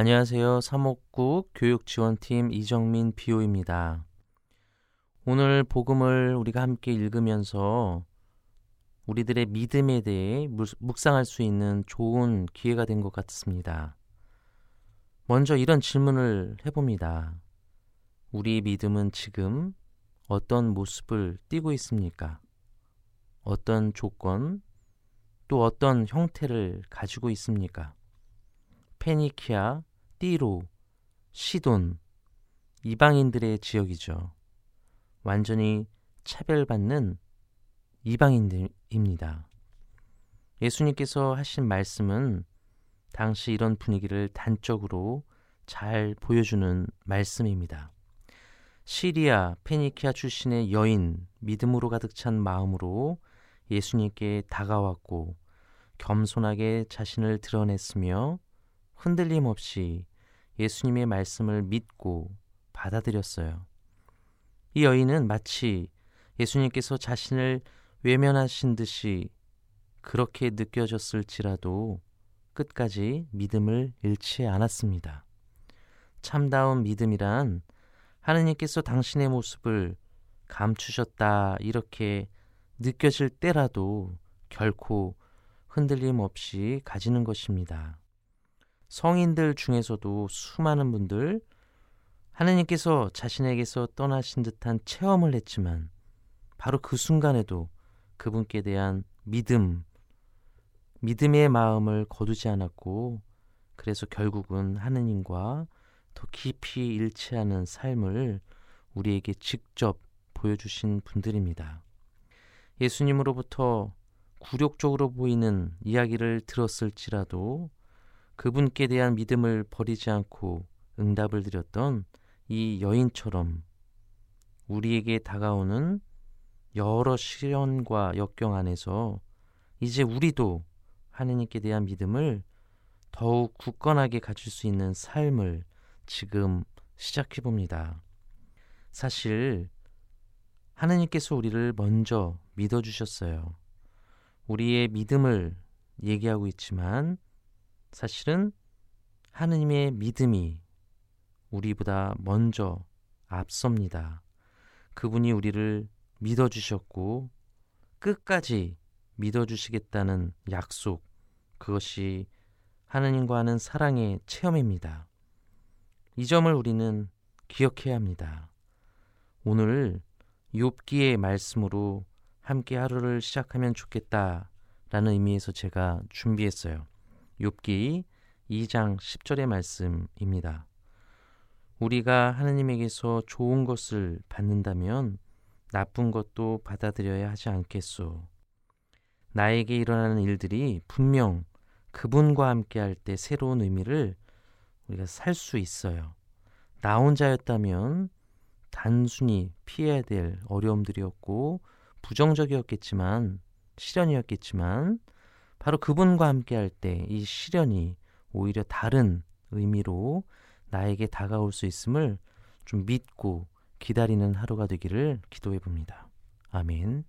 안녕하세요. 사목국 교육지원팀 이정민 비오입니다. 오늘 복음을 우리가 함께 읽으면서 우리들의 믿음에 대해 묵상할 수 있는 좋은 기회가 된 것 같습니다. 먼저 이런 질문을 해봅니다. 우리 믿음은 지금 어떤 모습을 띠고 있습니까? 어떤 조건, 또 어떤 형태를 가지고 있습니까? 페니키아, 띠로, 시돈, 이방인들의 지역이죠. 완전히 차별받는 이방인들입니다. 예수님께서 하신 말씀은 당시 이런 분위기를 단적으로 잘 보여주는 말씀입니다. 시리아, 페니키아 출신의 여인, 믿음으로 가득 찬 마음으로 예수님께 다가왔고 겸손하게 자신을 드러냈으며 흔들림 없이 예수님의 말씀을 믿고 받아들였어요. 이 여인은 마치 예수님께서 자신을 외면하신 듯이 그렇게 느껴졌을지라도 끝까지 믿음을 잃지 않았습니다. 참다운 믿음이란 하느님께서 당신의 모습을 감추셨다 이렇게 느껴질 때라도 결코 흔들림 없이 가지는 것입니다. 성인들 중에서도 수많은 분들 하느님께서 자신에게서 떠나신 듯한 체험을 했지만 바로 그 순간에도 그분께 대한 믿음, 믿음의 마음을 거두지 않았고 그래서 결국은 하느님과 더 깊이 일치하는 삶을 우리에게 직접 보여주신 분들입니다. 예수님으로부터 굴욕적으로 보이는 이야기를 들었을지라도 그분께 대한 믿음을 버리지 않고 응답을 드렸던 이 여인처럼 우리에게 다가오는 여러 시련과 역경 안에서 이제 우리도 하느님께 대한 믿음을 더욱 굳건하게 가질 수 있는 삶을 지금 시작해 봅니다. 사실 하느님께서 우리를 먼저 믿어 주셨어요. 우리의 믿음을 얘기하고 있지만 사실은 하느님의 믿음이 우리보다 먼저 앞섭니다. 그분이 우리를 믿어주셨고 끝까지 믿어주시겠다는 약속, 그것이 하느님과 하는 사랑의 체험입니다. 이 점을 우리는 기억해야 합니다. 오늘 욥기의 말씀으로 함께 하루를 시작하면 좋겠다라는 의미에서 제가 준비했어요. 욥기 2장 10절의 말씀입니다. 우리가 하느님에게서 좋은 것을 받는다면 나쁜 것도 받아들여야 하지 않겠소. 나에게 일어나는 일들이 분명 그분과 함께 할 때 새로운 의미를 우리가 살 수 있어요. 나 혼자였다면 단순히 피해야 될 어려움들이었고 부정적이었겠지만 시련이었겠지만 바로 그분과 함께 할 때 이 시련이 오히려 다른 의미로 나에게 다가올 수 있음을 좀 믿고 기다리는 하루가 되기를 기도해 봅니다. 아멘.